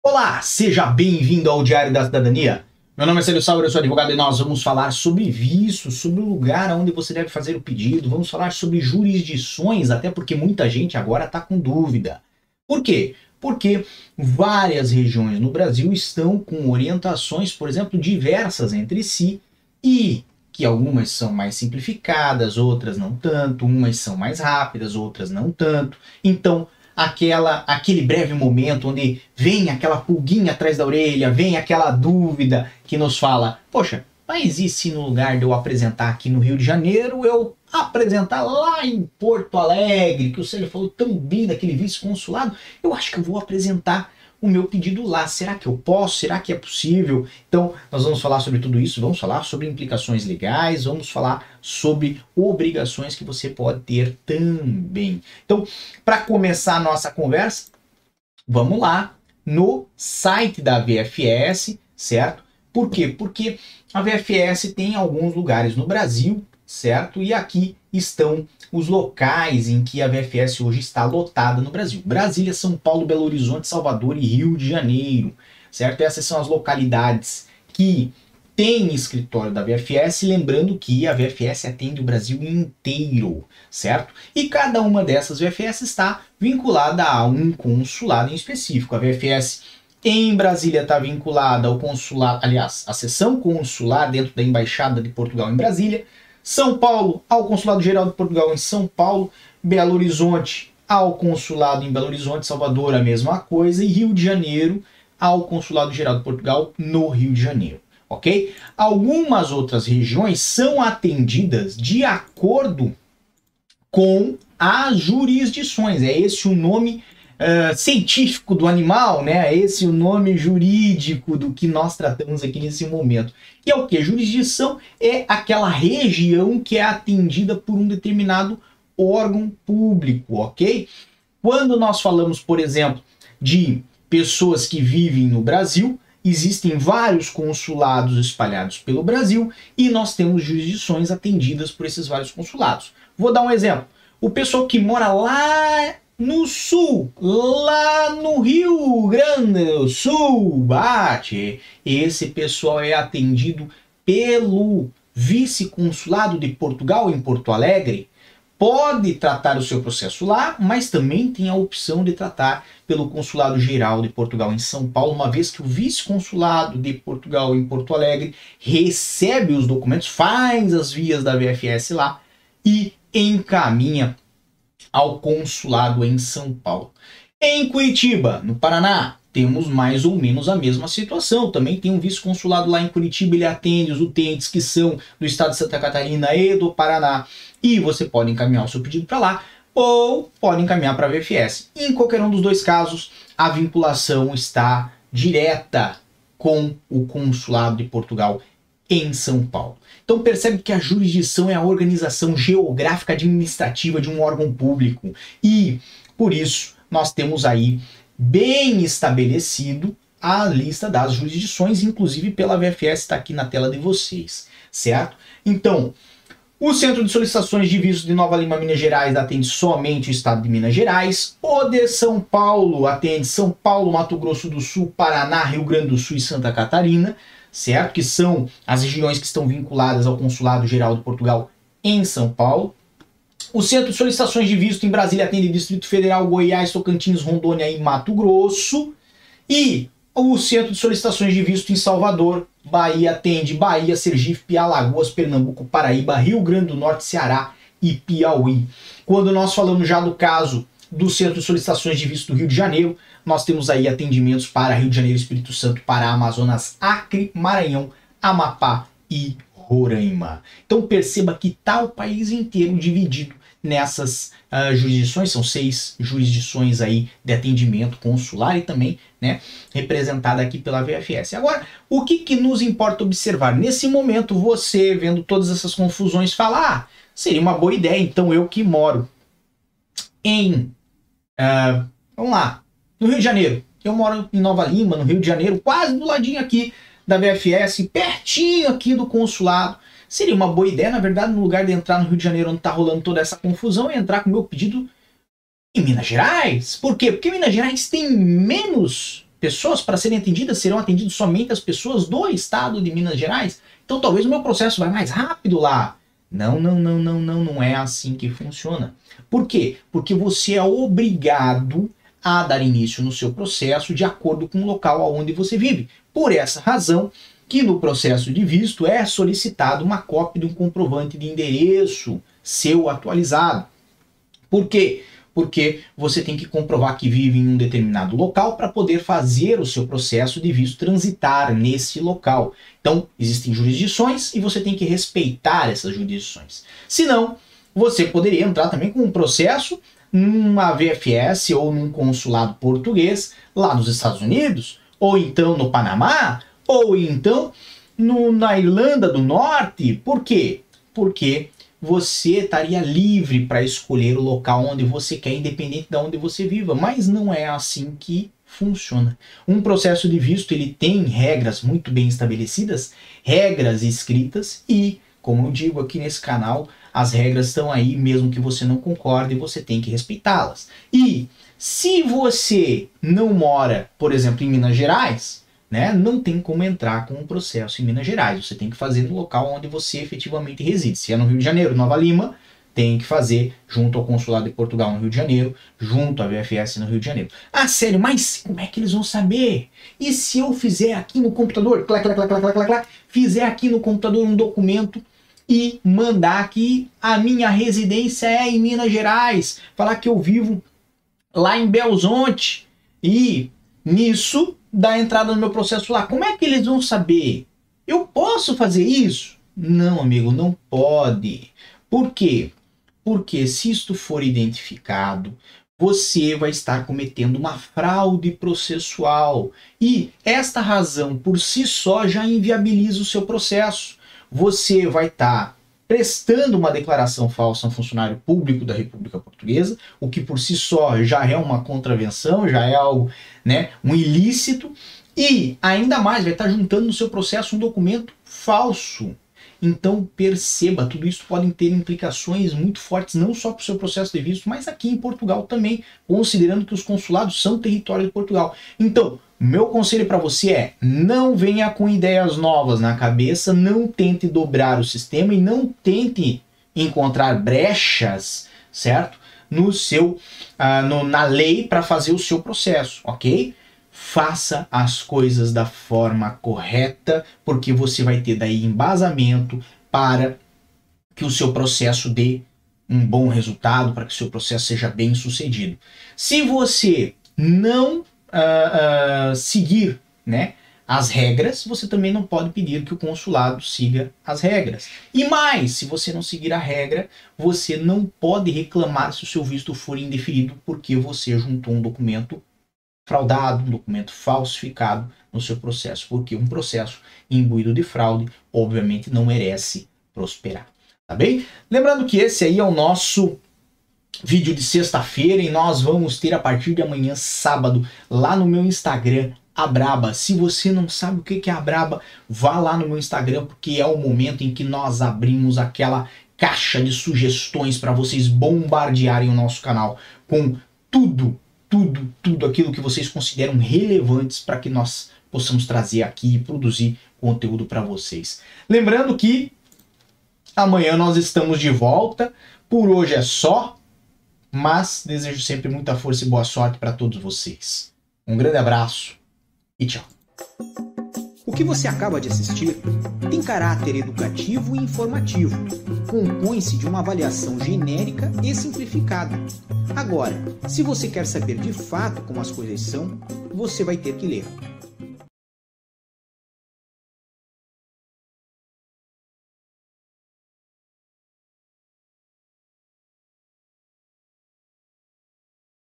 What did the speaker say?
Olá, seja bem-vindo ao Diário da Cidadania. Meu nome é Célio Sauer, eu sou advogado e nós vamos falar sobre visto, sobre o lugar onde você deve fazer o pedido, vamos falar sobre jurisdições, até porque muita gente agora está com dúvida. Por quê? Porque várias regiões no Brasil estão com orientações, por exemplo, diversas entre si e que algumas são mais simplificadas, outras não tanto, umas são mais rápidas, outras não tanto. Então, aquela aquele breve momento onde vem aquela pulguinha atrás da orelha, vem aquela dúvida que nos fala: "Poxa, mas e se no lugar de eu apresentar aqui no Rio de Janeiro, eu apresentar lá em Porto Alegre, que o Sérgio falou tão bem daquele vice-consulado, eu acho que eu vou apresentar o meu pedido lá. Será que eu posso? Será que é possível? Então, nós vamos falar sobre tudo isso, vamos falar sobre implicações legais, vamos falar sobre obrigações que você pode ter também. Então, para começar a nossa conversa, vamos lá no site da VFS, certo? Por quê? Porque a VFS tem alguns lugares no Brasil, certo? E aqui estão os locais em que a VFS hoje está lotada no Brasil: Brasília, São Paulo, Belo Horizonte, Salvador e Rio de Janeiro, certo? Essas são as localidades que têm escritório da VFS, lembrando que a VFS atende o Brasil inteiro, certo? E cada uma dessas VFS está vinculada a um consulado em específico. A VFS em Brasília está vinculada ao consulado, aliás, a seção consular dentro da Embaixada de Portugal em Brasília. São Paulo ao Consulado Geral de Portugal em São Paulo, Belo Horizonte ao Consulado em Belo Horizonte, Salvador a mesma coisa e Rio de Janeiro ao Consulado Geral de Portugal no Rio de Janeiro, ok? Algumas outras regiões são atendidas de acordo com as jurisdições, é esse o nome uh, científico do animal, né? Esse é o nome jurídico do que nós tratamos aqui nesse momento. Que é o que? Jurisdição é aquela região que é atendida por um determinado órgão público, ok? Quando nós falamos, por exemplo, de pessoas que vivem no Brasil, existem vários consulados espalhados pelo Brasil e nós temos jurisdições atendidas por esses vários consulados. Vou dar um exemplo. O pessoal que mora lá no sul, lá no Rio Grande do Sul, bate. Esse pessoal é atendido pelo vice-consulado de Portugal em Porto Alegre. Pode tratar o seu processo lá, mas também tem a opção de tratar pelo Consulado Geral de Portugal em São Paulo, uma vez que o vice-consulado de Portugal em Porto Alegre recebe os documentos, faz as vias da VFS lá e encaminha ao consulado em São Paulo. Em Curitiba, no Paraná, temos mais ou menos a mesma situação. Também tem um vice-consulado lá em Curitiba, ele atende os utentes que são do estado de Santa Catarina e do Paraná. E você pode encaminhar o seu pedido para lá ou pode encaminhar para a VFS. Em qualquer um dos dois casos, a vinculação está direta com o consulado de Portugal em São Paulo. Então percebe que a jurisdição é a organização geográfica administrativa de um órgão público e por isso nós temos aí bem estabelecido a lista das jurisdições, inclusive pela VFS está aqui na tela de vocês, certo? Então, o Centro de Solicitações de Visto de Nova Lima, Minas Gerais, atende somente o estado de Minas Gerais. O de São Paulo atende São Paulo, Mato Grosso do Sul, Paraná, Rio Grande do Sul e Santa Catarina certo? Que são as regiões que estão vinculadas ao Consulado Geral de Portugal em São Paulo. O Centro de Solicitações de Visto em Brasília atende Distrito Federal, Goiás, Tocantins, Rondônia e Mato Grosso. E o Centro de Solicitações de Visto em Salvador, Bahia, atende Bahia, Sergipe, Alagoas, Pernambuco, Paraíba, Rio Grande do Norte, Ceará e Piauí. Quando nós falamos já do caso do Centro de Solicitações de Visto do Rio de Janeiro, nós temos aí atendimentos para Rio de Janeiro, Espírito Santo, para Amazonas, Acre, Maranhão, Amapá e Roraima. Então perceba que está o país inteiro dividido nessas uh, jurisdições, são seis jurisdições aí de atendimento consular e também né, representada aqui pela VFS. Agora, o que, que nos importa observar? Nesse momento, você vendo todas essas confusões, falar, ah, seria uma boa ideia, então eu que moro em, uh, vamos lá, no Rio de Janeiro. Eu moro em Nova Lima, no Rio de Janeiro, quase do ladinho aqui da VFS, pertinho aqui do consulado. Seria uma boa ideia, na verdade, no lugar de entrar no Rio de Janeiro, onde está rolando toda essa confusão, entrar com o meu pedido em Minas Gerais. Por quê? Porque Minas Gerais tem menos pessoas para serem atendidas serão atendidas somente as pessoas do estado de Minas Gerais. Então talvez o meu processo vai mais rápido lá. Não, não, não, não, não, não é assim que funciona. Por quê? Porque você é obrigado a dar início no seu processo de acordo com o local onde você vive. Por essa razão, que no processo de visto é solicitado uma cópia de um comprovante de endereço seu atualizado. Por quê? Você tem que comprovar que vive em um determinado local para poder fazer o seu processo de visto transitar nesse local. Então, existem jurisdições e você tem que respeitar essas jurisdições. Senão, você poderia entrar também com um processo numa VFS ou num consulado português lá nos Estados Unidos, ou então no Panamá, ou então no, na Irlanda do Norte. Por quê? Porque você estaria livre para escolher o local onde você quer, independente de onde você viva. Mas não é assim que funciona. Um processo de visto ele tem regras muito bem estabelecidas, regras escritas e, como eu digo aqui nesse canal, as regras estão aí, mesmo que você não concorde, você tem que respeitá-las. E se você não mora, por exemplo, em Minas Gerais, né, não tem como entrar com um processo em Minas Gerais. Você tem que fazer no local onde você efetivamente reside. Se é no Rio de Janeiro, Nova Lima, tem que fazer junto ao Consulado de Portugal no Rio de Janeiro, junto à VFS no Rio de Janeiro. Ah, sério, mas como é que eles vão saber? E se eu fizer aqui no computador, clac, clac, clac, clac, clac, clac, fizer aqui no computador um documento e mandar que a minha residência é em Minas Gerais, falar que eu vivo lá em Belzonte e nisso dar entrada no meu processo lá. Como é que eles vão saber? Eu posso fazer isso? Não, amigo, não pode. Por quê? Porque se isto for identificado, você vai estar cometendo uma fraude processual. E esta razão por si só já inviabiliza o seu processo. Você vai estar prestando uma declaração falsa a um funcionário público da República Portuguesa, o que por si só já é uma contravenção, já é algo, né, um ilícito, e ainda mais vai estar juntando no seu processo um documento falso. Então perceba, tudo isso pode ter implicações muito fortes, não só para o seu processo de visto, mas aqui em Portugal também, considerando que os consulados são território de Portugal. Então, meu conselho para você é: não venha com ideias novas na cabeça, não tente dobrar o sistema e não tente encontrar brechas, certo? No seu, uh, no, na lei para fazer o seu processo, ok? Faça as coisas da forma correta, porque você vai ter daí embasamento para que o seu processo dê um bom resultado, para que o seu processo seja bem sucedido. Se você não uh, seguir né, as regras, você também não pode pedir que o consulado siga as regras. E mais, se você não seguir a regra, você não pode reclamar se o seu visto for indeferido porque você juntou um documento fraudado, um documento falsificado no seu processo, porque um processo imbuído de fraude, obviamente, não merece prosperar. Tá bem? Lembrando que esse aí é o nosso vídeo de sexta-feira e nós vamos ter a partir de amanhã, sábado, lá no meu Instagram, a Braba. Se você não sabe o que é a Braba, vá lá no meu Instagram, porque é o momento em que nós abrimos aquela caixa de sugestões para vocês bombardearem o nosso canal com tudo, tudo, tudo aquilo que vocês consideram relevantes para que nós possamos trazer aqui e produzir conteúdo para vocês. Lembrando que amanhã nós estamos de volta. Por hoje é só mas desejo sempre muita força e boa sorte para todos vocês. Um grande abraço e tchau. O que você acaba de assistir tem caráter educativo e informativo. Compõe-se de uma avaliação genérica e simplificada. Agora, se você quer saber de fato como as coisas são, você vai ter que ler.